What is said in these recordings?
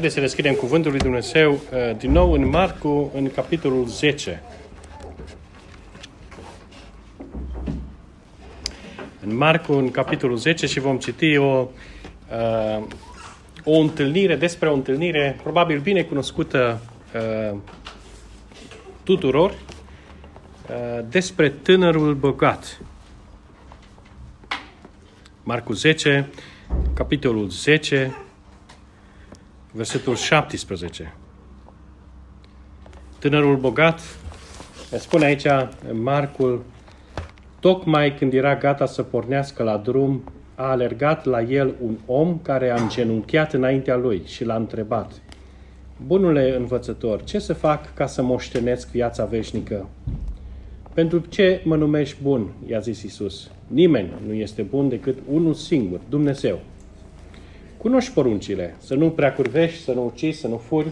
Haideți să deschidem Cuvântul lui Dumnezeu uh, din nou în Marcu, în capitolul 10. În Marcu, în capitolul 10 și vom citi o, uh, o întâlnire, despre o întâlnire probabil bine cunoscută uh, tuturor, despre tânărul bogat. Marcu 10, capitolul 10, versetul 17. Tânărul bogat, spune aici Marcul, tocmai când era gata să pornească la drum, a alergat la el un om care a îngenunchiat înaintea lui și l-a întrebat, Bunule învățător, ce să fac ca să moștenesc viața veșnică? Pentru ce mă numești bun? i-a zis Isus. Nimeni nu este bun decât unul singur, Dumnezeu. Cunoști poruncile, să nu prea curvești, să nu ucizi, să nu furi,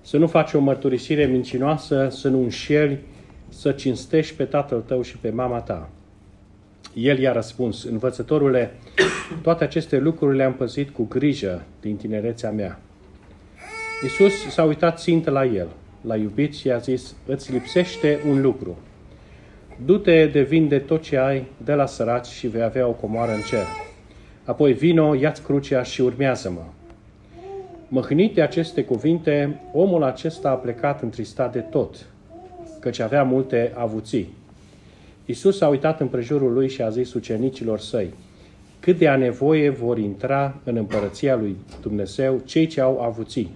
să nu faci o mărturisire mincinoasă, să nu înșeli, să cinstești pe tatăl tău și pe mama ta. El i-a răspuns, învățătorule, toate aceste lucruri le-am păzit cu grijă din tinerețea mea. Iisus s-a uitat țintă la el, l-a iubit și i-a zis, îți lipsește un lucru. Du-te de vinde tot ce ai de la săraci și vei avea o comoară în cer. Apoi vino, ia-ți crucea și urmează-mă. Măhnit de aceste cuvinte, omul acesta a plecat întristat de tot, căci avea multe avuții. Isus a uitat împrejurul lui și a zis ucenicilor săi, cât de a nevoie vor intra în împărăția lui Dumnezeu cei ce au avuții.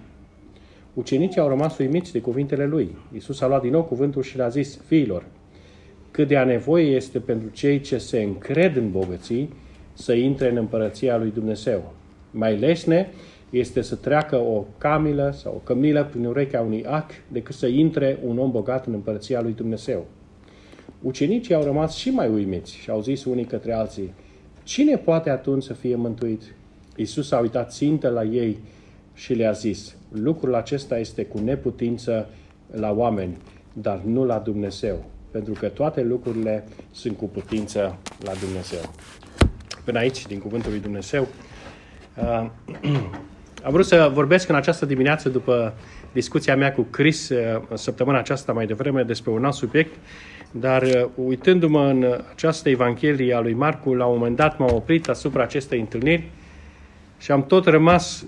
Ucenicii au rămas uimiți de cuvintele lui. Isus a luat din nou cuvântul și le-a zis, fiilor, cât de a nevoie este pentru cei ce se încred în bogății, să intre în împărăția lui Dumnezeu. Mai lesne este să treacă o camilă sau o cămilă prin urechea unui ac decât să intre un om bogat în împărăția lui Dumnezeu. Ucenicii au rămas și mai uimiți și au zis unii către alții, Cine poate atunci să fie mântuit? Iisus a uitat țintă la ei și le-a zis, lucrul acesta este cu neputință la oameni, dar nu la Dumnezeu, pentru că toate lucrurile sunt cu putință la Dumnezeu până aici, din Cuvântul lui Dumnezeu. Uh, am vrut să vorbesc în această dimineață, după discuția mea cu Chris uh, săptămâna aceasta mai devreme, despre un alt subiect, dar uh, uitându-mă în această Evanghelie a lui Marcu, la un moment dat m-am oprit asupra acestei întâlniri și am tot rămas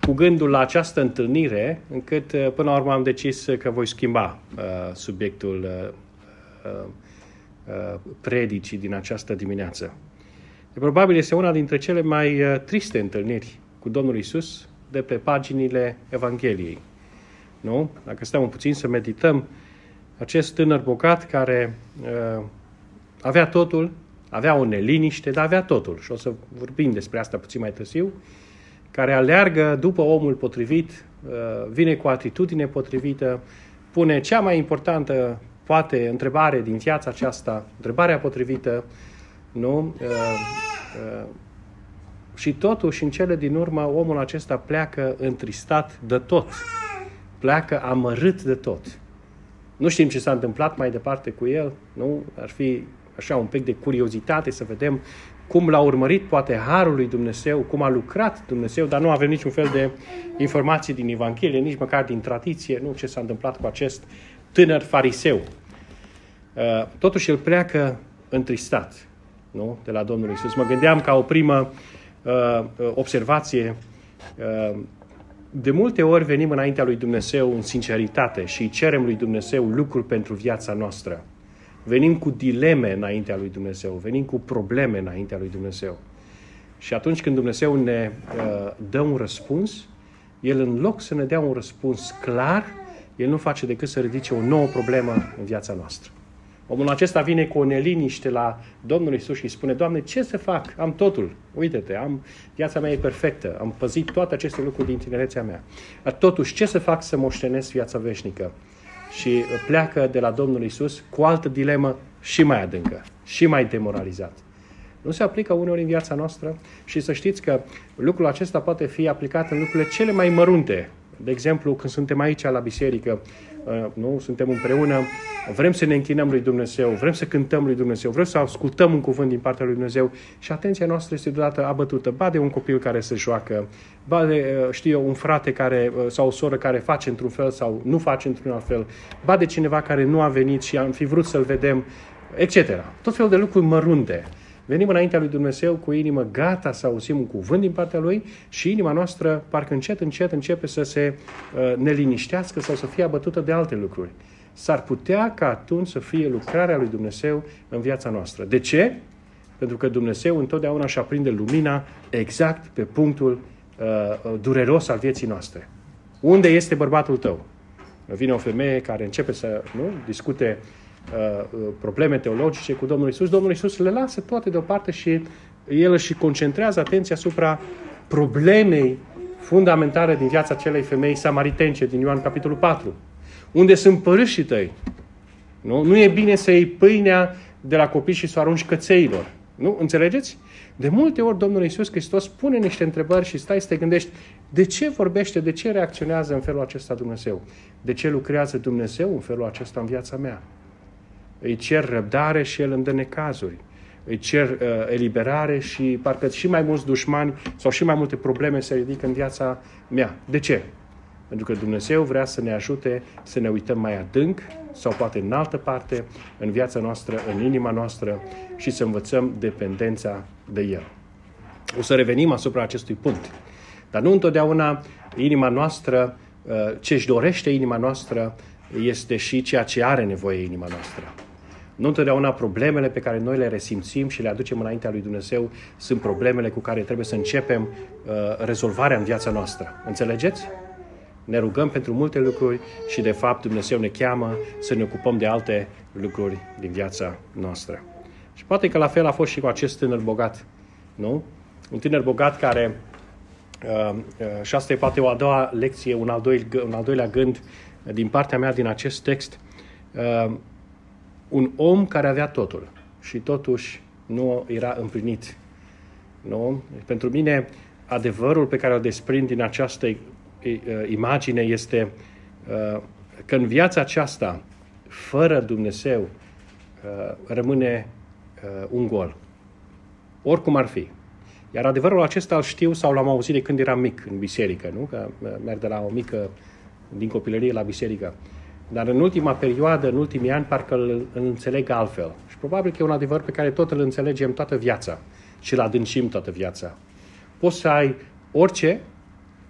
cu gândul la această întâlnire, încât până la urmă am decis că voi schimba uh, subiectul uh, uh, predicii din această dimineață. Probabil este una dintre cele mai uh, triste întâlniri cu Domnul Isus de pe paginile Evangheliei. Nu? Dacă stăm puțin să medităm, acest tânăr bogat care uh, avea totul, avea o neliniște, dar avea totul. Și o să vorbim despre asta puțin mai târziu, care aleargă după omul potrivit, uh, vine cu atitudine potrivită, pune cea mai importantă, poate, întrebare din viața aceasta, întrebarea potrivită, nu? Uh, uh, și totuși, în cele din urmă, omul acesta pleacă întristat de tot. Pleacă amărât de tot. Nu știm ce s-a întâmplat mai departe cu el, nu? Ar fi așa un pic de curiozitate să vedem cum l-a urmărit poate Harul lui Dumnezeu, cum a lucrat Dumnezeu, dar nu avem niciun fel de informații din Evanghelie, nici măcar din tradiție, nu ce s-a întâmplat cu acest tânăr fariseu. Uh, totuși el pleacă întristat nu? de la Domnul Isus. Mă gândeam ca o primă uh, observație, uh, de multe ori venim înaintea lui Dumnezeu în sinceritate și cerem lui Dumnezeu lucruri pentru viața noastră. Venim cu dileme înaintea lui Dumnezeu, venim cu probleme înaintea lui Dumnezeu. Și atunci când Dumnezeu ne uh, dă un răspuns, El în loc să ne dea un răspuns clar, El nu face decât să ridice o nouă problemă în viața noastră. Omul acesta vine cu o neliniște la Domnul Isus și îi spune, Doamne, ce să fac? Am totul. Uite-te, am, viața mea e perfectă. Am păzit toate aceste lucruri din tinerețea mea. Dar totuși, ce să fac să moștenesc viața veșnică? Și pleacă de la Domnul Isus cu o altă dilemă și mai adâncă, și mai demoralizat. Nu se aplică uneori în viața noastră și să știți că lucrul acesta poate fi aplicat în lucrurile cele mai mărunte. De exemplu, când suntem aici la biserică, uh, nu? suntem împreună vrem să ne închinăm lui Dumnezeu, vrem să cântăm lui Dumnezeu, vrem să ascultăm un cuvânt din partea lui Dumnezeu și atenția noastră este deodată abătută. Ba de un copil care se joacă, ba de, uh, știu eu, un frate care, uh, sau o soră care face într-un fel sau nu face într-un alt fel, ba de cineva care nu a venit și am fi vrut să-l vedem, etc. Tot felul de lucruri mărunte. Venim înaintea lui Dumnezeu cu inimă gata să auzim un cuvânt din partea Lui și inima noastră parcă încet, încet începe să se uh, neliniștească sau să fie abătută de alte lucruri. S-ar putea ca atunci să fie lucrarea lui Dumnezeu în viața noastră. De ce? Pentru că Dumnezeu întotdeauna își aprinde lumina exact pe punctul uh, uh dureros al vieții noastre. Unde este bărbatul tău? Vine o femeie care începe să nu, discute Uh, uh, probleme teologice cu Domnul Isus, Domnul Isus le lasă toate deoparte și el își concentrează atenția asupra problemei fundamentale din viața acelei femei samaritence din Ioan capitolul 4. Unde sunt părâșii tăi? Nu? nu e bine să iei pâinea de la copii și să o arunci cățeilor. Nu? Înțelegeți? De multe ori Domnul Isus Hristos pune niște întrebări și stai să te gândești de ce vorbește, de ce reacționează în felul acesta Dumnezeu? De ce lucrează Dumnezeu în felul acesta în viața mea? Îi cer răbdare și El îmi dă necazuri. Îi cer uh, eliberare și parcă și mai mulți dușmani sau și mai multe probleme se ridică în viața mea. De ce? Pentru că Dumnezeu vrea să ne ajute să ne uităm mai adânc sau poate în altă parte în viața noastră, în inima noastră și să învățăm dependența de El. O să revenim asupra acestui punct. Dar nu întotdeauna inima noastră, uh, ce își dorește inima noastră, este și ceea ce are nevoie inima noastră. Nu întotdeauna problemele pe care noi le resimțim și le aducem înaintea lui Dumnezeu sunt problemele cu care trebuie să începem uh, rezolvarea în viața noastră. Înțelegeți? Ne rugăm pentru multe lucruri și de fapt Dumnezeu ne cheamă să ne ocupăm de alte lucruri din viața noastră. Și poate că la fel a fost și cu acest tânăr bogat. Nu? Un tânăr bogat care, uh, uh, și asta e poate o a doua lecție, un al, doilea, un al doilea gând din partea mea din acest text, uh, un om care avea totul și totuși nu era împlinit. Nu? Pentru mine, adevărul pe care îl desprind din această uh, imagine este uh, că în viața aceasta, fără Dumnezeu, uh, rămâne un gol. Oricum ar fi. Iar adevărul acesta îl știu sau l-am auzit de când eram mic în biserică, nu? Că merg de la o mică, din copilărie la biserică. Dar în ultima perioadă, în ultimii ani, parcă îl, îl înțeleg altfel. Și probabil că e un adevăr pe care tot îl înțelegem toată viața și îl adâncim toată viața. Poți să ai orice,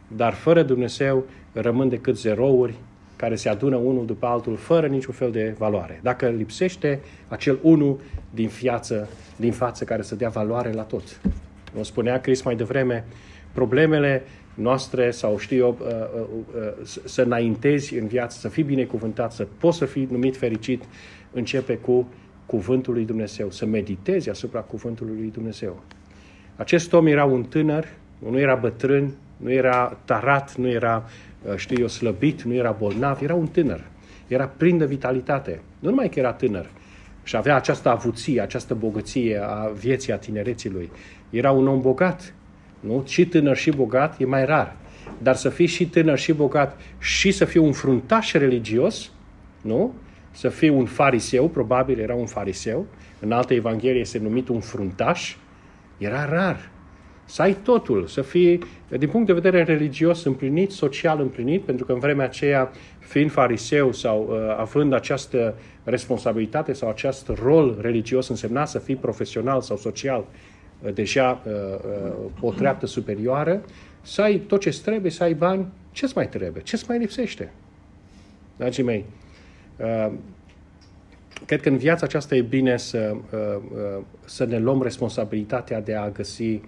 dar fără Dumnezeu rămân decât zerouri care se adună unul după altul fără niciun fel de valoare. Dacă lipsește acel unul din, fiață, din față care să dea valoare la tot. Nu spunea Chris mai devreme, problemele noastre sau știu eu, uh, uh, uh, să înaintezi în viață, să fii binecuvântat, să poți să fii numit fericit, începe cu cuvântul lui Dumnezeu, să meditezi asupra cuvântului lui Dumnezeu. Acest om era un tânăr, nu era bătrân, nu era tarat, nu era, știu eu, slăbit, nu era bolnav, era un tânăr. Era plin de vitalitate. Nu numai că era tânăr și avea această avuție, această bogăție a vieții, a tinereții lui. Era un om bogat, nu? Și tânăr și bogat e mai rar. Dar să fii și tânăr și bogat și să fii un fruntaș religios, nu? Să fii un fariseu, probabil era un fariseu, în altă evanghelie este numit un fruntaș, era rar. Să ai totul, să fii, din punct de vedere religios, împlinit, social împlinit, pentru că în vremea aceea, fiind fariseu sau uh, având această responsabilitate sau acest rol religios, însemna să fii profesional sau social deja uh, uh, o treaptă superioară, să ai tot ce trebuie, să ai bani, ce-ți mai trebuie? Ce-ți mai lipsește? Dragii mei, uh, cred că în viața aceasta e bine să, să ne luăm responsabilitatea de a găsi,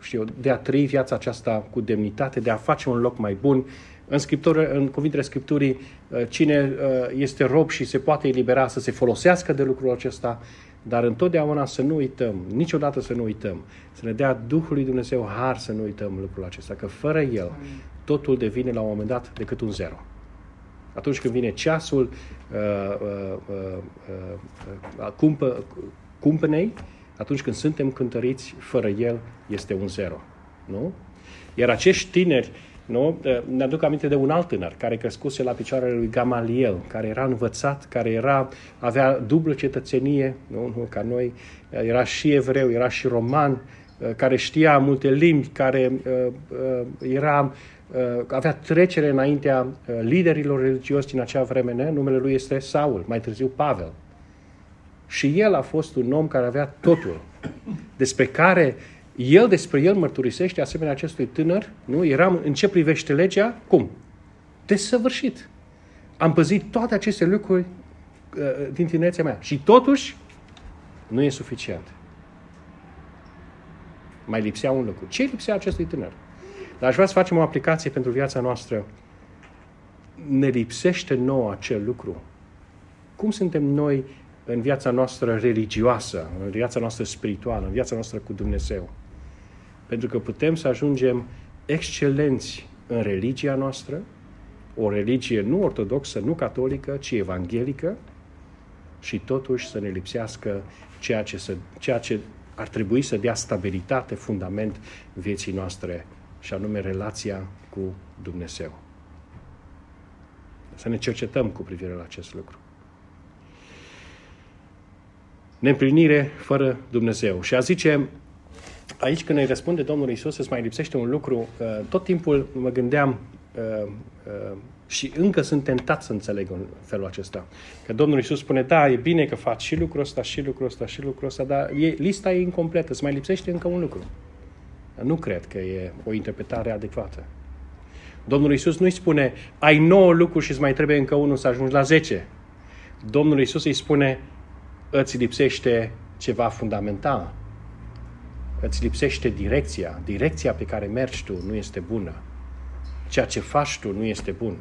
știu, de a trăi viața aceasta cu demnitate, de a face un loc mai bun. În, scriptură, în cuvintele Scripturii, cine este rob și se poate elibera să se folosească de lucrul acesta, dar întotdeauna să nu uităm, niciodată să nu uităm, să ne dea Duhul lui Dumnezeu har să nu uităm lucrul acesta, că fără El totul devine la un moment dat decât un zero. Atunci când vine ceasul uh, uh, uh, uh, cumpă, cumpănei, atunci când suntem cântăriți, fără El este un zero. Nu? Iar acești tineri Nu? Ne aduc aminte de un alt tânăr care crescuse la picioarele lui Gamaliel, care era învățat, care era, avea dublă cetățenie, nu? nu ca noi, era și evreu, era și roman, care știa multe limbi, care uh, uh, era, uh, avea trecere înaintea liderilor religioși din acea vreme. Numele lui este Saul, mai târziu Pavel. Și el a fost un om care avea totul, despre care el despre el mărturisește asemenea acestui tânăr, nu? Eram în ce privește legea, cum? Desăvârșit. Am păzit toate aceste lucruri uh, din tinerețea mea. Și totuși, nu e suficient. Mai lipsea un lucru. Ce lipsea acestui tânăr? Dar aș vrea să facem o aplicație pentru viața noastră. Ne lipsește nouă acel lucru. Cum suntem noi în viața noastră religioasă, în viața noastră spirituală, în viața noastră cu Dumnezeu? Pentru că putem să ajungem excelenți în religia noastră, o religie nu ortodoxă, nu catolică, ci evanghelică, și totuși să ne lipsească ceea ce, să, ceea ce ar trebui să dea stabilitate, fundament vieții noastre, și anume relația cu Dumnezeu. Să ne cercetăm cu privire la acest lucru. Neîmplinire fără Dumnezeu. Și a zice, aici când îi răspunde Domnul Isus, îți mai lipsește un lucru. Uh, tot timpul mă gândeam uh, uh, și încă sunt tentat să înțeleg în felul acesta. Că Domnul Isus spune, da, e bine că faci și lucrul ăsta, și lucrul ăsta, și lucrul ăsta, dar e, lista e incompletă, îți mai lipsește încă un lucru. Nu cred că e o interpretare adecvată. Domnul Isus nu-i spune, ai nouă lucruri și îți mai trebuie încă unul să ajungi la zece. Domnul Isus îi spune, îți lipsește ceva fundamental îți lipsește direcția. Direcția pe care mergi tu nu este bună. Ceea ce faci tu nu este bun.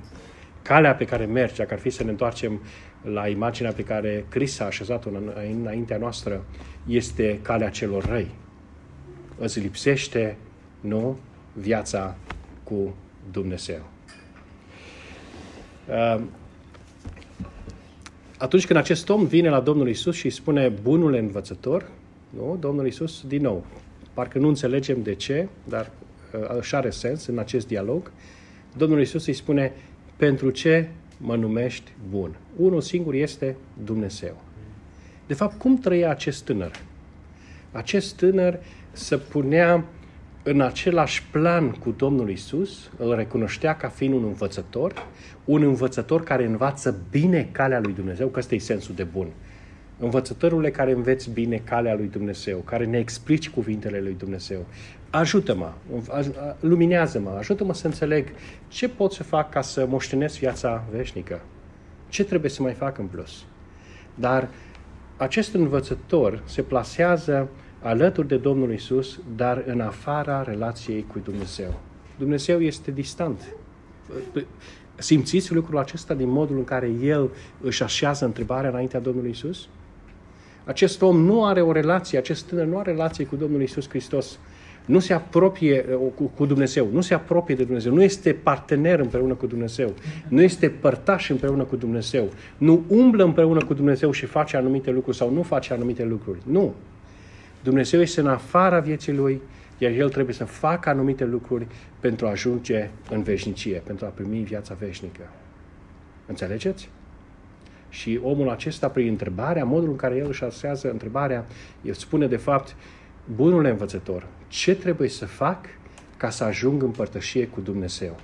Calea pe care mergi, dacă ar fi să ne întoarcem la imaginea pe care Cris a așezat-o înaintea noastră, este calea celor răi. Îți lipsește, nu, viața cu Dumnezeu. Uh, atunci când acest om vine la Domnul Isus și îi spune bunul învățător, nu? Domnul Isus, din nou, Parcă nu înțelegem de ce, dar uh, așa are sens în acest dialog. Domnul Isus îi spune, pentru ce mă numești bun? Unul singur este Dumnezeu. De fapt, cum trăia acest tânăr? Acest tânăr să punea în același plan cu Domnul Isus, îl recunoștea ca fiind un învățător, un învățător care învață bine calea lui Dumnezeu, că ăsta e sensul de bun învățătorule care înveți bine calea lui Dumnezeu, care ne explici cuvintele lui Dumnezeu, ajută-mă, luminează-mă, ajută-mă să înțeleg ce pot să fac ca să moștenesc viața veșnică. Ce trebuie să mai fac în plus? Dar acest învățător se plasează alături de Domnul Isus, dar în afara relației cu Dumnezeu. Dumnezeu este distant. Simțiți lucrul acesta din modul în care El își așează întrebarea înaintea Domnului Isus? Acest om nu are o relație, acest tânăr nu are relație cu Domnul Isus Hristos. Nu se apropie uh, cu, cu Dumnezeu, nu se apropie de Dumnezeu, nu este partener împreună cu Dumnezeu, nu este părtaș împreună cu Dumnezeu, nu umblă împreună cu Dumnezeu și face anumite lucruri sau nu face anumite lucruri. Nu. Dumnezeu este în afara vieții lui, iar el trebuie să facă anumite lucruri pentru a ajunge în veșnicie, pentru a primi viața veșnică. Înțelegeți? Și omul acesta, prin întrebarea, modul în care el își asează întrebarea, el spune de fapt, bunule învățător, ce trebuie să fac ca să ajung în părtășie cu Dumnezeu?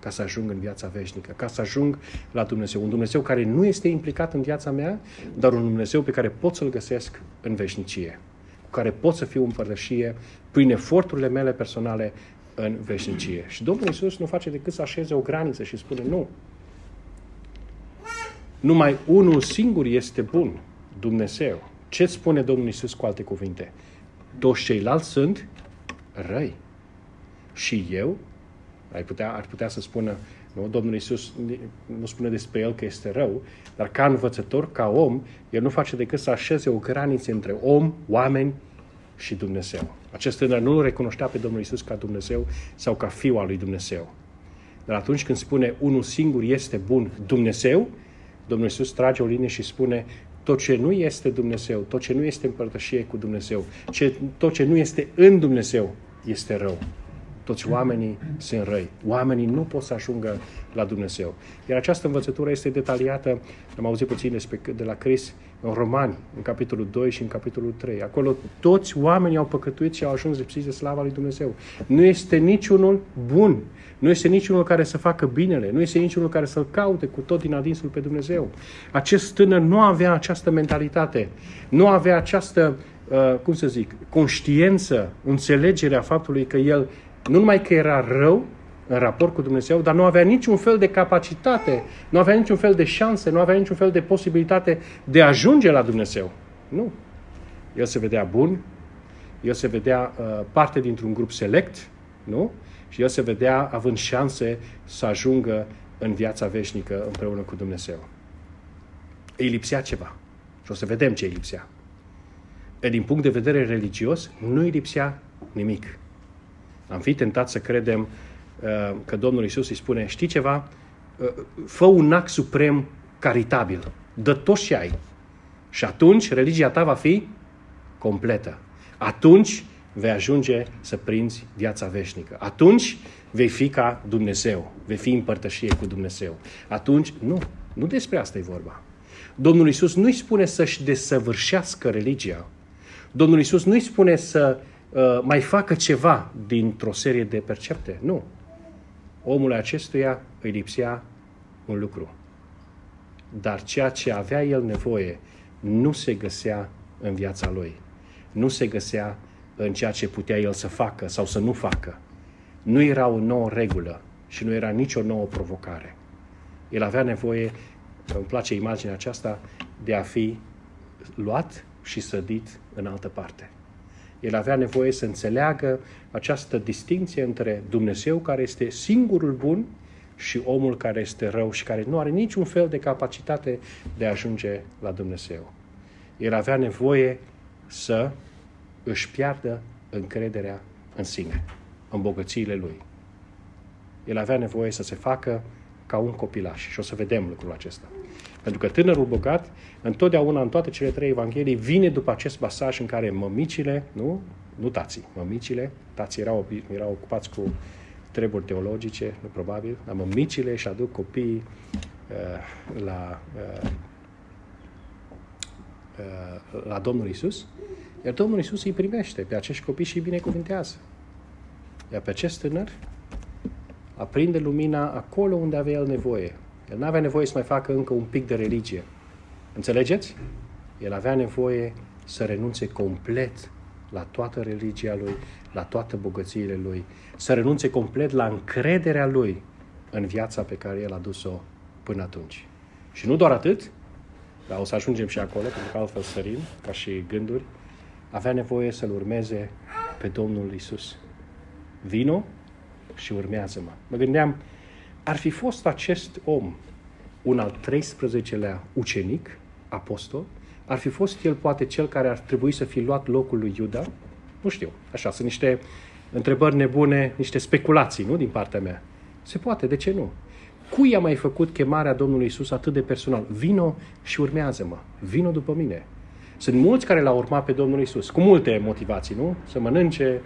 Ca să ajung în viața veșnică, ca să ajung la Dumnezeu. Un Dumnezeu care nu este implicat în viața mea, dar un Dumnezeu pe care pot să-L găsesc în veșnicie, cu care pot să fiu în părtășie prin eforturile mele personale în veșnicie. Și Domnul Iisus nu face decât să așeze o graniță și spune, nu, numai unul singur este bun, Dumnezeu. Ce spune Domnul Isus cu alte cuvinte? Toți ceilalți sunt răi. Și eu, ar putea, ar putea să spună, nu? Domnul Isus nu spune despre el că este rău, dar ca învățător, ca om, el nu face decât să așeze o graniță între om, oameni și Dumnezeu. Acest tânăr nu recunoștea pe Domnul Isus ca Dumnezeu sau ca Fiul al lui Dumnezeu. Dar atunci când spune unul singur este bun, Dumnezeu, Domnul Iisus trage o linie și spune tot ce nu este Dumnezeu, tot ce nu este împărtășie cu Dumnezeu, ce, tot ce nu este în Dumnezeu este rău. Toți oamenii sunt răi. Oamenii nu pot să ajungă la Dumnezeu. Iar această învățătură este detaliată, am auzit puțin despre, de la Cris, în Romani, în capitolul 2 și în capitolul 3. Acolo toți oamenii au păcătuit și au ajuns lipsiți de slava lui Dumnezeu. Nu este niciunul bun. Nu este niciunul care să facă binele. Nu este niciunul care să-L caute cu tot din adinsul pe Dumnezeu. Acest tânăr nu avea această mentalitate. Nu avea această, uh, cum să zic, conștiență, înțelegerea faptului că el nu numai că era rău în raport cu Dumnezeu, dar nu avea niciun fel de capacitate, nu avea niciun fel de șanse, nu avea niciun fel de posibilitate de a ajunge la Dumnezeu. Nu. El se vedea bun, el se vedea uh, parte dintr-un grup select, nu? Și el se vedea având șanse să ajungă în viața veșnică împreună cu Dumnezeu. Îi lipsea ceva. Și o să vedem ce îi lipsea. E, din punct de vedere religios, nu îi lipsea nimic. Am fi tentat să credem uh, că Domnul Isus îi spune, știi ceva, uh, fă un act suprem caritabil, dă tot ce ai. Și atunci religia ta va fi completă. Atunci vei ajunge să prinzi viața veșnică. Atunci vei fi ca Dumnezeu, vei fi în părtășie cu Dumnezeu. Atunci, nu, nu despre asta e vorba. Domnul Isus nu îi spune să-și desăvârșească religia. Domnul Isus nu îi spune să uh, mai facă ceva dintr-o serie de percepte. Nu. Omul acestuia îi lipsea un lucru. Dar ceea ce avea el nevoie nu se găsea în viața lui. Nu se găsea în ceea ce putea el să facă sau să nu facă. Nu era o nouă regulă și nu era nicio nouă provocare. El avea nevoie, îmi place imaginea aceasta, de a fi luat și sădit în altă parte. El avea nevoie să înțeleagă această distinție între Dumnezeu, care este singurul bun, și omul care este rău și care nu are niciun fel de capacitate de a ajunge la Dumnezeu. El avea nevoie să își piardă încrederea în sine, în bogățiile lui. El avea nevoie să se facă ca un copilaș și o să vedem lucrul acesta. Pentru că tânărul bogat, întotdeauna, în toate cele trei evanghelii, vine după acest pasaj în care mămicile, nu, nu tații, mămicile, tații erau, erau ocupați cu treburi teologice, nu probabil, dar mămicile își aduc copiii uh, la, uh, uh, la Domnul Isus, iar Domnul Isus îi primește. Pe acești copii și îi binecuvântează. Iar pe acest tânăr aprinde lumina acolo unde avea el nevoie, el nu avea nevoie să mai facă încă un pic de religie. Înțelegeți? El avea nevoie să renunțe complet la toată religia lui, la toate bogățiile lui, să renunțe complet la încrederea lui în viața pe care el a dus-o până atunci. Și nu doar atât, dar o să ajungem și acolo, pentru că altfel sărim, ca și gânduri, avea nevoie să-L urmeze pe Domnul Isus. Vino și urmează-mă. Mă gândeam, ar fi fost acest om un al 13-lea ucenic, apostol? Ar fi fost el poate cel care ar trebui să fi luat locul lui Iuda? Nu știu. Așa, sunt niște întrebări nebune, niște speculații, nu, din partea mea. Se poate, de ce nu? Cui a mai făcut chemarea Domnului Isus atât de personal? Vino și urmează-mă. Vino după mine. Sunt mulți care l-au urmat pe Domnul Isus, cu multe motivații, nu? Să mănânce,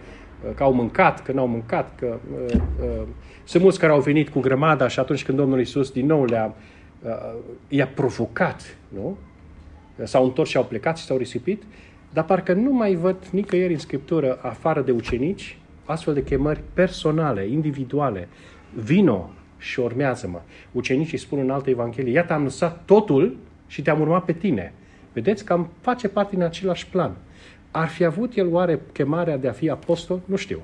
că au mâncat, că n-au mâncat, că uh, uh, sunt mulți care au venit cu grămada și atunci când Domnul Isus din nou le-a, uh, i-a provocat, nu? S-au întors și au plecat și s-au risipit, dar parcă nu mai văd nicăieri în Scriptură, afară de ucenici, astfel de chemări personale, individuale. Vino și urmează-mă. Ucenicii spun în alte evanghelii, iată am lăsat totul și te-am urmat pe tine. Vedeți că am face parte din același plan. Ar fi avut el oare chemarea de a fi apostol? Nu știu.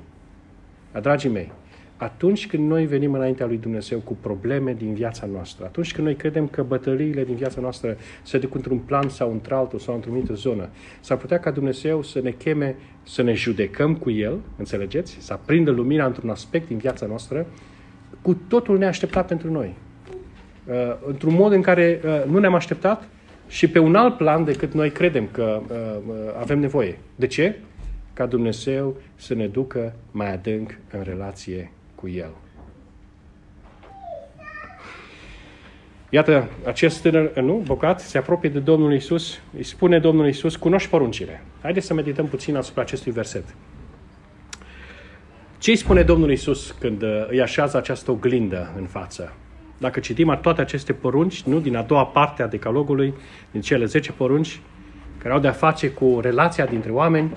Dar, dragii mei, atunci când noi venim înaintea lui Dumnezeu cu probleme din viața noastră, atunci când noi credem că bătăliile din viața noastră se duc într-un plan sau într-altul sau într-o anumită zonă, s-ar putea ca Dumnezeu să ne cheme să ne judecăm cu El, înțelegeți? Să aprindă lumina într-un aspect din viața noastră, cu totul neașteptat pentru noi. Uh, într-un mod în care uh, nu ne-am așteptat și pe un alt plan decât noi credem că uh, uh avem nevoie. De ce? Ca Dumnezeu să ne ducă mai adânc în relație cu El. Iată, acest tânăr, nu, bogat, se apropie de Domnul Isus, îi spune Domnul Isus, cunoști poruncile. Haideți să medităm puțin asupra acestui verset. Ce îi spune Domnul Isus când uh, îi așează această oglindă în față? Dacă citim toate aceste porunci, nu din a doua parte a decalogului, din cele 10 porunci, care au de-a face cu relația dintre oameni,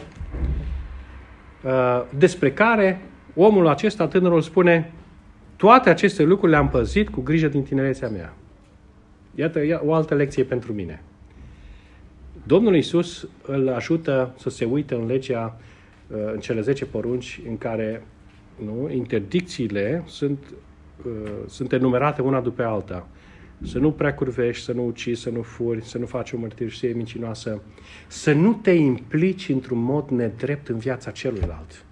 uh, despre care omul acesta, tânărul, spune toate aceste lucruri le-am păzit cu grijă din tinerețea mea. Iată o altă lecție pentru mine. Domnul Isus îl ajută să se uite în legea, uh, în cele 10 porunci, în care nu, interdicțiile sunt, uh, sunt enumerate una după alta. Să nu prea curvești, să nu ucizi, să nu furi, să nu faci o mărturisie mincinoasă, să nu te implici într-un mod nedrept în viața celuilalt.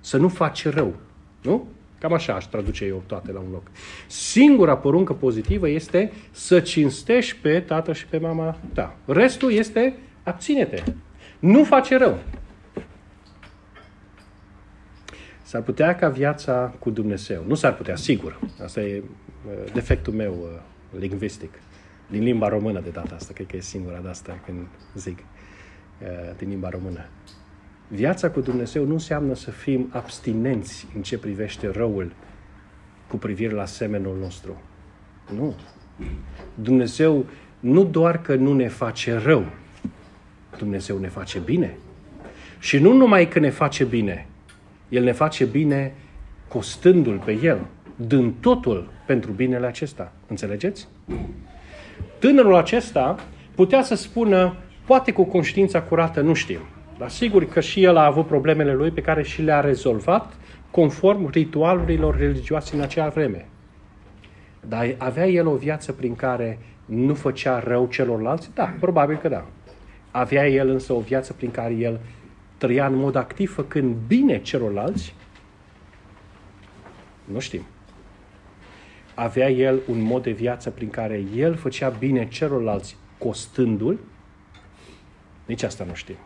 Să nu faci rău. Nu? Cam așa aș traduce eu toate la un loc. Singura poruncă pozitivă este să cinstești pe tată și pe mama ta. Restul este abține-te. Nu face rău. S-ar putea ca viața cu Dumnezeu, nu s-ar putea, sigur, asta e uh, defectul meu uh, lingvistic, din limba română de data asta, cred că e singura de asta când zic uh, din limba română. Viața cu Dumnezeu nu înseamnă să fim abstinenți în ce privește răul cu privire la semenul nostru. Nu. Dumnezeu nu doar că nu ne face rău, Dumnezeu ne face bine. Și nu numai că ne face bine, El ne face bine costându-L pe El, dând totul pentru binele acesta. Înțelegeți? Tânărul acesta putea să spună, poate cu conștiința curată, nu știm. Dar sigur că și el a avut problemele lui pe care și le-a rezolvat conform ritualurilor religioase în acea vreme. Dar avea el o viață prin care nu făcea rău celorlalți? Da, probabil că da. Avea el însă o viață prin care el trăia în mod activ făcând bine celorlalți? Nu știm. Avea el un mod de viață prin care el făcea bine celorlalți costându-l? Nici asta nu știm.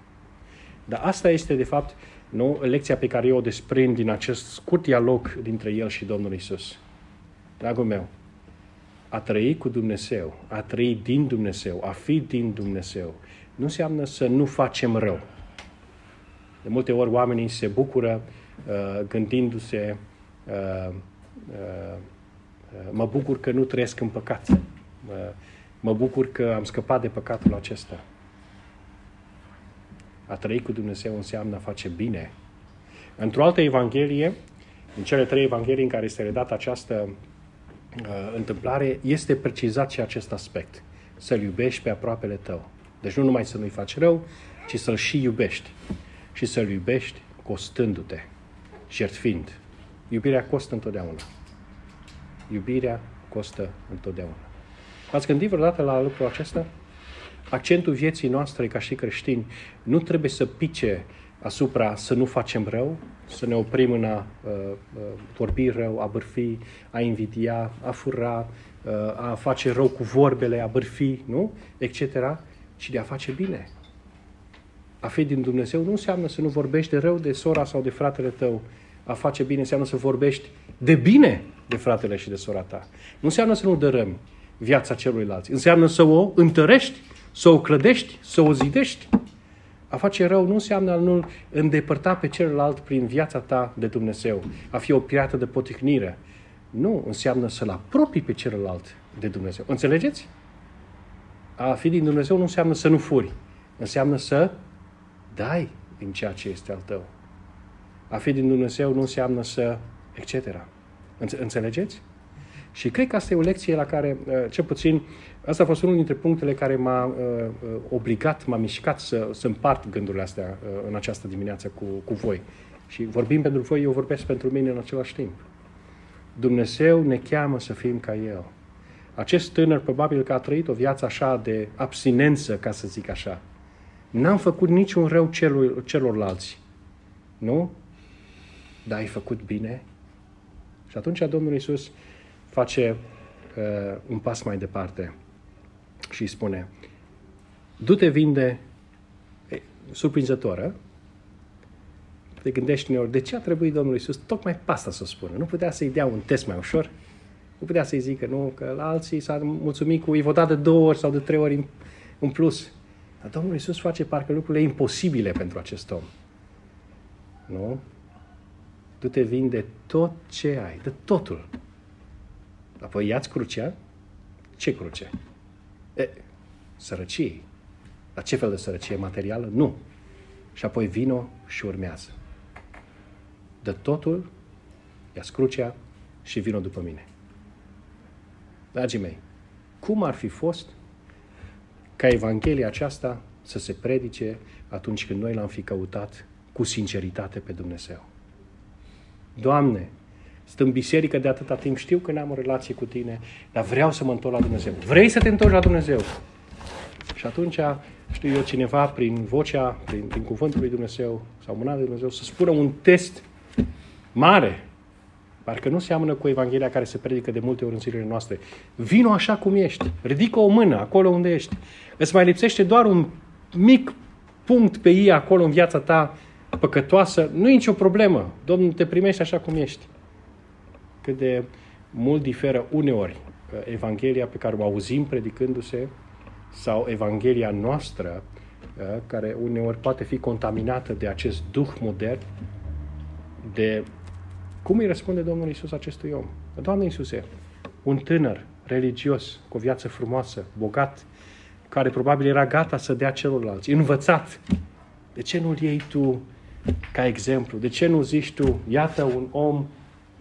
Dar asta este, de fapt, nu, lecția pe care eu o desprind din acest scurt dialog dintre el și Domnul Isus. Dragul meu, a trăi cu Dumnezeu, a trăi din Dumnezeu, a fi din Dumnezeu, nu înseamnă să nu facem rău. De multe ori oamenii se bucură uh, gândindu-se uh, uh, mă bucur că nu trăiesc în păcat. Uh, mă bucur că am scăpat de păcatul acesta. A trăi cu Dumnezeu înseamnă a face bine. Într-o altă evanghelie, în cele trei evanghelii în care este redată această uh, întâmplare, este precizat și acest aspect. Să-L iubești pe aproapele tău. Deci nu numai să nu-i faci rău, ci să-L și iubești. Și să-L iubești costându-te, jertfind. Iubirea costă întotdeauna. Iubirea costă întotdeauna. Ați gândit vreodată la lucrul acesta? accentul vieții noastre ca și creștini nu trebuie să pice asupra să nu facem rău, să ne oprim în a uh, uh, vorbi rău, a bârfi, a invidia, a fura, uh, a face rău cu vorbele, a bârfi, nu? Etc. ci de a face bine. A fi din Dumnezeu nu înseamnă să nu vorbești de rău de sora sau de fratele tău. A face bine înseamnă să vorbești de bine de fratele și de sora ta. Nu înseamnă să nu dărâmi viața celuilalt. Înseamnă să o întărești să o clădești, să o zidești. A face rău nu înseamnă a nu îndepărta pe celălalt prin viața ta de Dumnezeu, a fi o piată de poticnire. Nu, înseamnă să-l apropii pe celălalt de Dumnezeu. Înțelegeți? A fi din Dumnezeu nu înseamnă să nu furi. Înseamnă să dai din ceea ce este al tău. A fi din Dumnezeu nu înseamnă să etc. Înțelegeți? Și cred că asta e o lecție la care, uh, cel puțin, asta a fost unul dintre punctele care m-a uh, uh, obligat, m-a mișcat să, să împart gândurile astea în această dimineață cu, cu voi. Și vorbim pentru voi, eu vorbesc pentru mine în același timp. Dumnezeu ne cheamă să fim ca El. Acest tânăr probabil că a trăit o viață așa de abstinență, ca să zic așa. N-am făcut niciun rău celor, celorlalți. Nu? Dar ai făcut bine? Și atunci Domnul Iisus face uh, un pas mai departe și îi spune du-te vinde e, surprinzătoră te gândești uneori, de ce a trebuit Domnul Iisus tocmai pe asta să spună? Nu putea să-i dea un test mai ușor? Nu putea să-i zică, nu, că la alții s-a mulțumit cu, îi vă da de două ori sau de trei ori în, în plus. Dar Domnul Iisus face parcă lucrurile imposibile pentru acest om. Nu? Du-te, vinde tot ce ai, de totul. Apoi ia-ți crucea. Ce cruce? E, sărăcie. Dar ce fel de sărăcie materială? Nu. Și apoi vino și urmează. De totul, ia crucea și vino după mine. Dragii mei, cum ar fi fost ca Evanghelia aceasta să se predice atunci când noi l-am fi căutat cu sinceritate pe Dumnezeu? Doamne, sunt în biserică de atâta timp, știu că n-am o relație cu tine, dar vreau să mă întorc la Dumnezeu. Vrei să te întorci la Dumnezeu? Și atunci, știu eu, cineva prin vocea, prin, prin cuvântul lui Dumnezeu sau mâna de Dumnezeu, să spună un test mare, parcă nu seamănă cu Evanghelia care se predică de multe ori în zilele noastre. Vino așa cum ești, ridică o mână acolo unde ești. Îți mai lipsește doar un mic punct pe ei acolo în viața ta păcătoasă, nu e nicio problemă. Domnul te primește așa cum ești. Cât de mult diferă uneori uh, Evanghelia pe care o auzim predicându-se sau Evanghelia noastră, uh, care uneori poate fi contaminată de acest duh modern, de cum îi răspunde Domnul Isus acestui om. Doamne Iisuse, un tânăr religios, cu o viață frumoasă, bogat, care probabil era gata să dea celorlalți, învățat. De ce nu-l iei tu ca exemplu? De ce nu zici tu, iată un om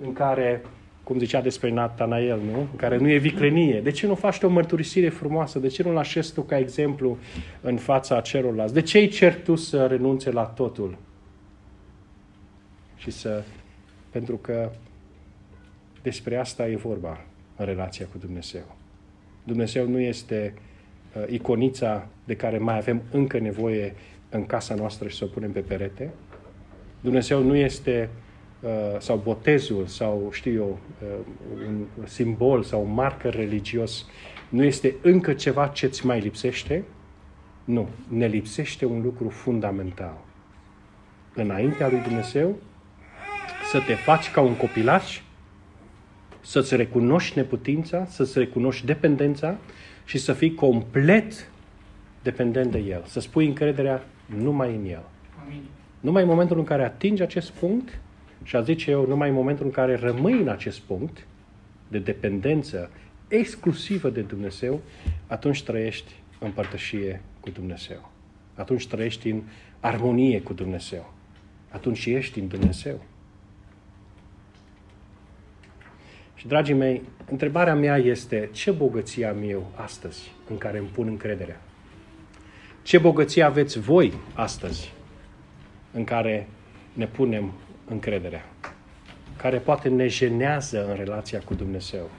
în care, cum zicea despre Natanael, nu? În care nu e viclenie. De ce nu faci tu o mărturisire frumoasă? De ce nu-l așezi tu ca exemplu în fața celorlalți? De ce îi cer tu să renunțe la totul? Și să... Pentru că despre asta e vorba în relația cu Dumnezeu. Dumnezeu nu este uh, iconița de care mai avem încă nevoie în casa noastră și să o punem pe perete. Dumnezeu nu este uh, sau botezul sau știu eu uh, un simbol sau un marker religios nu este încă ceva ce ți mai lipsește. Nu, ne lipsește un lucru fundamental. Înaintea lui Dumnezeu să te faci ca un copilaș, să-ți recunoști neputința, să-ți recunoști dependența și să fii complet dependent de El. Să spui încrederea numai în El. Amin. Numai în momentul în care atingi acest punct, și a zice eu, numai în momentul în care rămâi în acest punct de dependență exclusivă de Dumnezeu, atunci trăiești în părtășie cu Dumnezeu. Atunci trăiești în armonie cu Dumnezeu. Atunci ești în Dumnezeu. Și, dragii mei, întrebarea mea este ce bogăție am eu astăzi în care îmi pun încrederea? Ce bogăție aveți voi astăzi în care ne punem încrederea? Care poate ne jenează în relația cu Dumnezeu?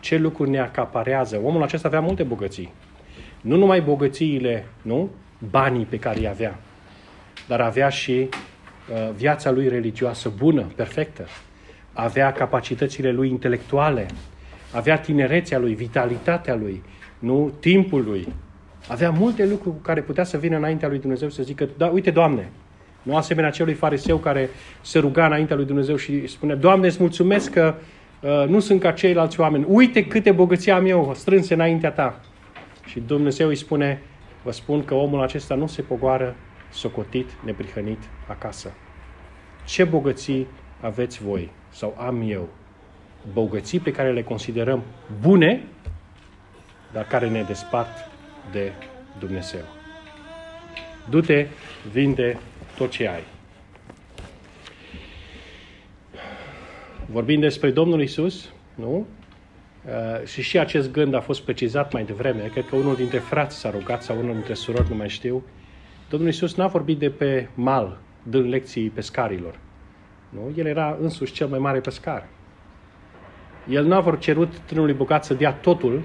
Ce lucruri ne acaparează? Omul acesta avea multe bogății. Nu numai bogățiile, nu? Banii pe care îi avea, dar avea și uh, viața lui religioasă bună, perfectă avea capacitățile lui intelectuale, avea tinerețea lui, vitalitatea lui, nu timpul lui. Avea multe lucruri cu care putea să vină înaintea lui Dumnezeu să zică, da, uite, Doamne, nu asemenea celui fariseu care se ruga înaintea lui Dumnezeu și spune, Doamne, îți mulțumesc că uh, nu sunt ca ceilalți oameni. Uite câte bogății am eu strânse înaintea ta. Și Dumnezeu îi spune, vă spun că omul acesta nu se pogoară socotit, neprihănit acasă. Ce bogății aveți voi sau am eu bogății pe care le considerăm bune, dar care ne despart de Dumnezeu. Du-te, vinde tot ce ai. Vorbim despre Domnul Isus, nu? Uh, și și acest gând a fost precizat mai devreme. Cred că unul dintre frați s-a rugat sau unul dintre surori, nu mai știu. Domnul Isus n-a vorbit de pe mal, dând lecții pescarilor. Nu? El era însuși cel mai mare pescar. El nu a cerut tânărului bogat să dea totul,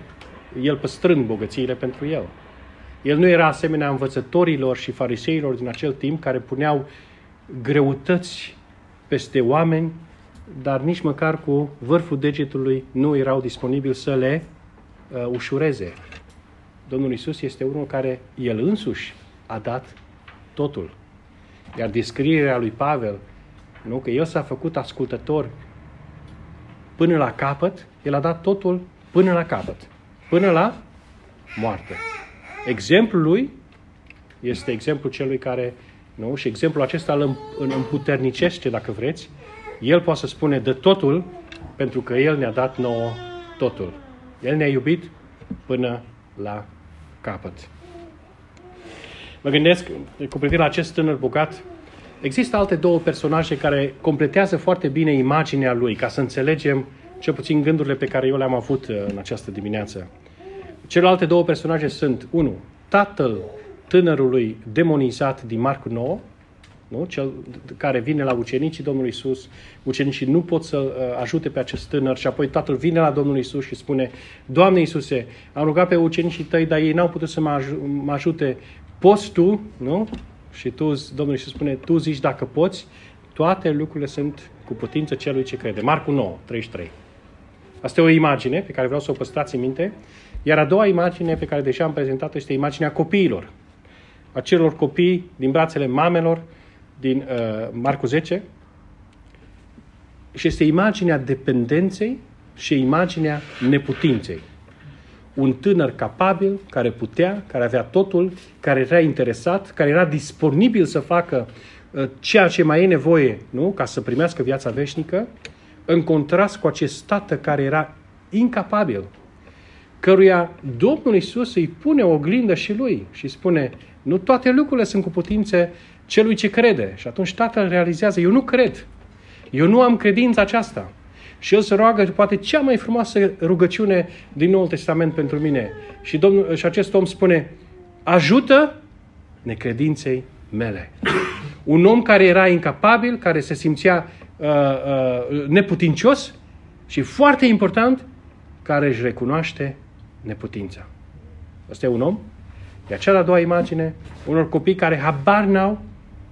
el păstrând bogățiile pentru el. El nu era asemenea învățătorilor și fariseilor din acel timp care puneau greutăți peste oameni, dar nici măcar cu vârful degetului nu erau disponibili să le uh, ușureze. Domnul Isus este unul care el însuși a dat totul. Iar descrierea lui Pavel nu? Că el s-a făcut ascultător până la capăt, el a dat totul până la capăt, până la moarte. Exemplul lui este exemplul celui care Nu? Și exemplul acesta îl împuternicește, dacă vreți. El poate să spune de totul, pentru că El ne-a dat nouă totul. El ne-a iubit până la capăt. Mă gândesc, cu privire la acest tânăr bogat, există alte două personaje care completează foarte bine imaginea lui, ca să înțelegem cel puțin gândurile pe care eu le-am avut uh, în această dimineață. Celelalte două personaje sunt, unu, tatăl tânărului demonizat din Marcu 9, nu? cel care vine la ucenicii Domnului Isus, ucenicii nu pot să uh, ajute pe acest tânăr și apoi tatăl vine la Domnul Isus și spune, Doamne Iisuse, am rugat pe ucenicii tăi, dar ei n-au putut să mă, aj- mă ajute, poți tu, nu? Și tu, Domnul Iisus spune, tu zici dacă poți, toate lucrurile sunt cu putință celui ce crede. Marcu 9, 33. Asta e o imagine pe care vreau să o păstrați în minte. Iar a doua imagine pe care deja am prezentat-o este imaginea copiilor. Acelor copii din brațele mamelor, din uh, Marcu 10. Și este imaginea dependenței și imaginea neputinței. Un tânăr capabil, care putea, care avea totul, care era interesat, care era disponibil să facă uh, ceea ce mai e nevoie, nu? Ca să primească viața veșnică, în contrast cu acest tată care era incapabil, căruia Domnul Isus îi pune o oglindă și lui și spune, nu toate lucrurile sunt cu putințe celui ce crede. Și atunci tatăl realizează, eu nu cred. Eu nu am credința aceasta. Și el se roagă, poate, cea mai frumoasă rugăciune din Noul Testament pentru mine. Și, Domnul, și acest om spune, ajută necredinței mele. Un om care era incapabil, care se simțea uh, uh, neputincios și, foarte important, care își recunoaște neputința. Asta e un om. Iar cea de-a doua imagine, unor copii care habar n-au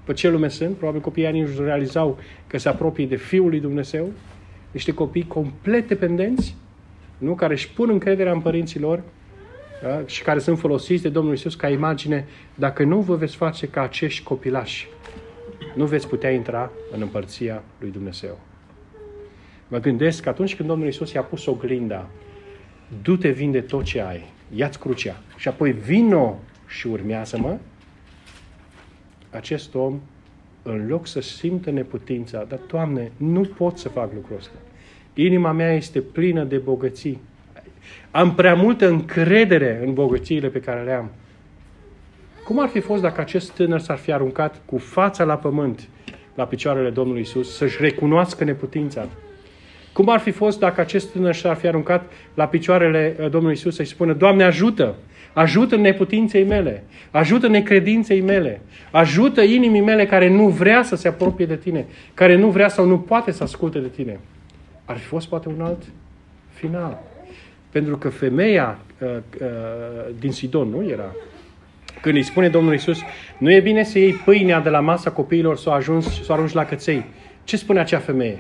pe ce lume sunt, probabil copiii nici nu realizau că se apropie de Fiul lui Dumnezeu, niște copii complet dependenți, nu? care își pun încrederea în părinților da? și care sunt folosiți de Domnul Isus ca imagine, dacă nu vă veți face ca acești copilași, nu veți putea intra în împărția lui Dumnezeu. Mă gândesc că atunci când Domnul Isus i-a pus oglinda, du-te, vinde tot ce ai, ia-ți crucea și apoi vino și urmează-mă, acest om, în loc să simtă neputința, dar, Doamne, nu pot să fac lucrul ăsta. Inima mea este plină de bogății. Am prea multă încredere în bogățiile pe care le am. Cum ar fi fost dacă acest tânăr s-ar fi aruncat cu fața la pământ la picioarele Domnului Isus, să-și recunoască neputința? Cum ar fi fost dacă acest tânăr s-ar fi aruncat la picioarele uh, Domnului Isus să-i spună, Doamne, ajută! Ajută neputinței mele, ajută necredinței mele, ajută inimii mele care nu vrea să se apropie de tine, care nu vrea sau nu poate să asculte de tine. Ar fi fost poate un alt final. Pentru că femeia uh, uh, din Sidon, nu era? Când îi spune Domnul Isus, nu e bine să iei pâinea de la masa copiilor să o ajungi, să o arunci la căței. Ce spune acea femeie?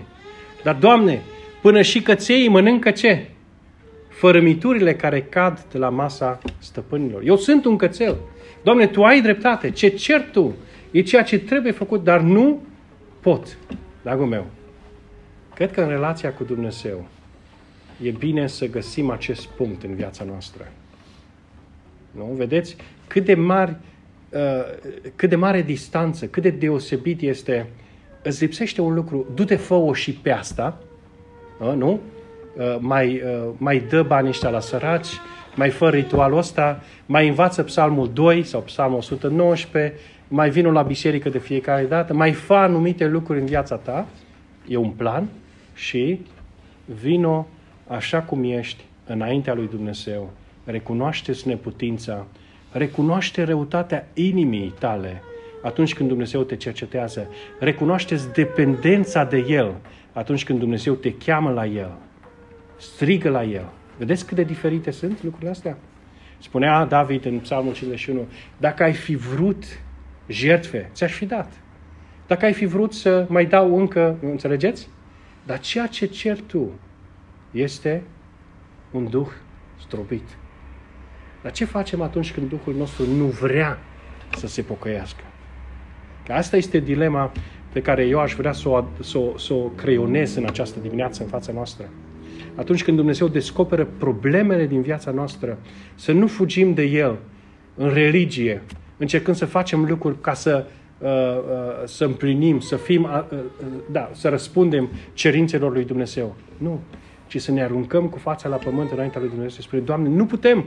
Dar, Doamne, până și căței mănâncă ce? Fărămiturile care cad de la masa stăpânilor. Eu sunt un cățel. Doamne, Tu ai dreptate. Ce cer Tu e ceea ce trebuie făcut, dar nu pot. Dragul meu, cred că în relația cu Dumnezeu e bine să găsim acest punct în viața noastră. Nu? Vedeți cât de mari uh, cât de mare distanță, cât de deosebit este, îți lipsește un lucru, du-te, fă și pe asta, uh, nu? Uh, mai, uh, mai dă banii ăștia la săraci, mai fă ritualul ăsta, mai învață psalmul 2 sau psalmul 119, mai vină la biserică de fiecare dată, mai fă anumite lucruri în viața ta, e un plan și vino așa cum ești înaintea lui Dumnezeu. Recunoaște-ți neputința, recunoaște răutatea inimii tale atunci când Dumnezeu te cercetează, recunoaște-ți dependența de El atunci când Dumnezeu te cheamă la El strigă la el. Vedeți cât de diferite sunt lucrurile astea? Spunea David în Psalmul 51, dacă ai fi vrut jertfe, ți-aș fi dat. Dacă ai fi vrut să mai dau încă, înțelegeți? Dar ceea ce cer tu este un duh stropit. Dar ce facem atunci când Duhul nostru nu vrea să se pocăiască? Că asta este dilema pe care eu aș vrea să o, să, o, să o creionez în această dimineață în fața noastră atunci când Dumnezeu descoperă problemele din viața noastră, să nu fugim de El în religie, încercând să facem lucruri ca să uh, uh, să împlinim, să fim, uh, uh, da, să răspundem cerințelor lui Dumnezeu. Nu. Ci să ne aruncăm cu fața la pământ înaintea lui Dumnezeu și spune, Doamne, nu putem.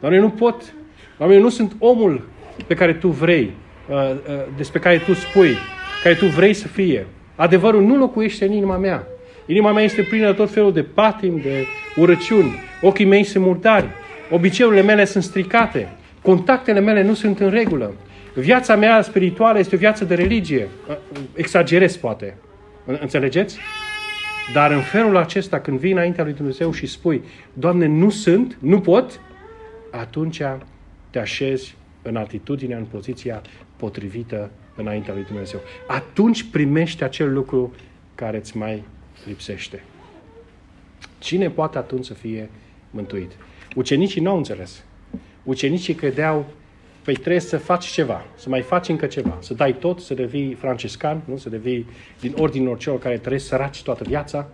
Doamne, nu pot. Doamne, eu nu sunt omul pe care Tu vrei, uh, uh, despre care Tu spui, care Tu vrei să fie. Adevărul nu locuiește în inima mea. Inima mea este plină de tot felul de patim, de urăciuni. Ochii mei sunt murdari. Obiceiurile mele sunt stricate. Contactele mele nu sunt în regulă. Viața mea spirituală este o viață de religie. Exagerez, poate. Înțelegeți? Dar în felul acesta, când vii înaintea lui Dumnezeu și spui, Doamne, nu sunt, nu pot, atunci te așezi în atitudinea, în poziția potrivită înaintea lui Dumnezeu. Atunci primești acel lucru care îți mai lipsește. Cine poate atunci să fie mântuit? Ucenicii nu au înțeles. Ucenicii credeau, păi trebuie să faci ceva, să mai faci încă ceva, să dai tot, să devii franciscan, nu? să devii din ordinul celor care trăiesc săraci toată viața,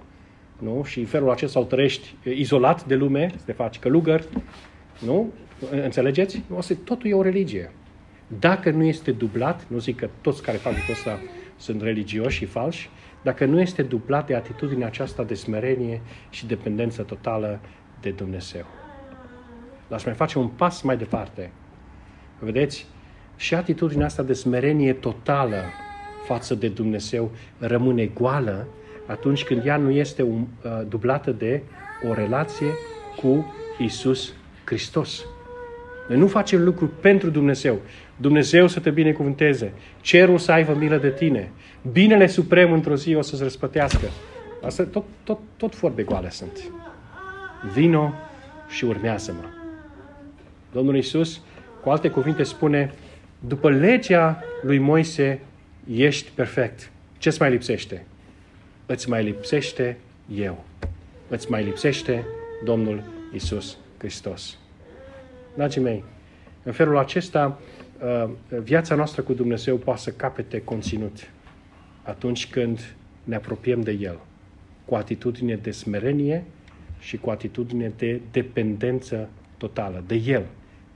nu? și în felul acesta sau trăiești izolat de lume, să te faci călugăr, nu? Înțelegeți? Nu, asta, totul e o religie. Dacă nu este dublat, nu zic că toți care fac lucrul ăsta sunt religioși și falși, dacă nu este dublat de atitudinea aceasta de smerenie și dependență totală de Dumnezeu. Dar mai face un pas mai departe. Vedeți? Și atitudinea asta de smerenie totală față de Dumnezeu rămâne goală atunci când ea nu este un, uh, dublată de o relație cu Isus Hristos. Noi nu facem lucruri pentru Dumnezeu. Dumnezeu să te binecuvânteze. Cerul să aibă milă de tine. Binele suprem într-o zi o să-ți răspătească. Asta tot, tot, tot vorbe goale sunt. Vino și urmează-mă. Domnul Iisus, cu alte cuvinte, spune, după legea lui Moise, ești perfect. Ce-ți mai lipsește? Îți mai lipsește eu. Îți mai lipsește Domnul Isus Hristos. Dragii mei, în felul acesta, uh, viața noastră cu Dumnezeu poate să capete conținut atunci când ne apropiem de El, cu atitudine de smerenie și cu atitudine de dependență totală de El,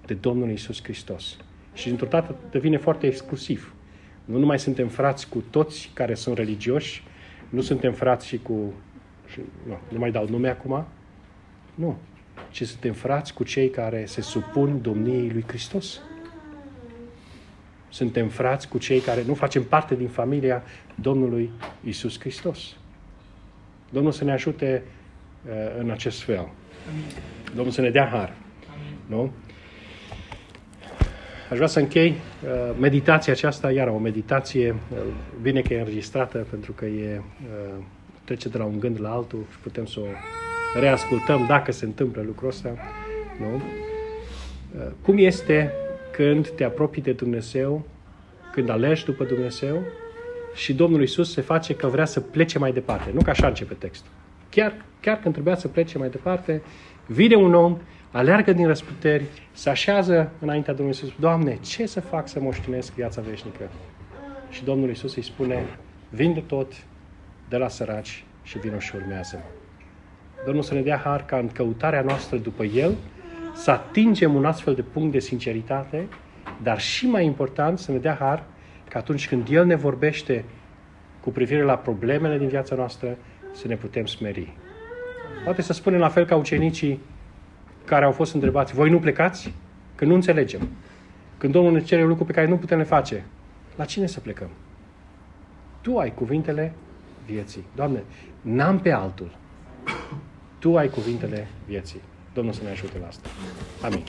de Domnul Isus Hristos. Și dintr-o dată devine foarte exclusiv. Nu numai suntem frați cu toți care sunt religioși, nu suntem frați și cu... Și, nu, nu mai dau nume acum. Nu. Ci suntem frați cu cei care se supun domniei lui Hristos. Suntem frați cu cei care nu facem parte din familia Domnului Isus Hristos. Domnul să ne ajute uh, în acest fel. Domnul să ne dea har. Nu? Aș vrea să închei uh, meditația aceasta, iar o meditație, uh, bine că e înregistrată, pentru că e, uh, trece de la un gând la altul și putem să o reascultăm dacă se întâmplă lucrul ăsta. Nu? Uh, cum este când te apropii de Dumnezeu, când alegi după Dumnezeu și Domnul Isus se face că vrea să plece mai departe. Nu că așa începe textul. Chiar, chiar când trebuia să plece mai departe, vine un om, aleargă din răsputeri, se așează înaintea Domnului Isus. Doamne, ce să fac să moștenesc viața veșnică? Și Domnul Isus îi spune, vinde tot de la săraci și vină și urmează Domnul să ne dea har ca în căutarea noastră după El să atingem un astfel de punct de sinceritate, dar și mai important să ne dea har că atunci când El ne vorbește cu privire la problemele din viața noastră, să ne putem smeri. Poate să spunem la fel ca ucenicii care au fost întrebați, voi nu plecați? Că nu înțelegem. Când Domnul ne cere lucruri pe care nu putem le face, la cine să plecăm? Tu ai cuvintele vieții. Doamne, n-am pe altul. Tu ai cuvintele vieții. Domnul să ne ajute la asta. Amin.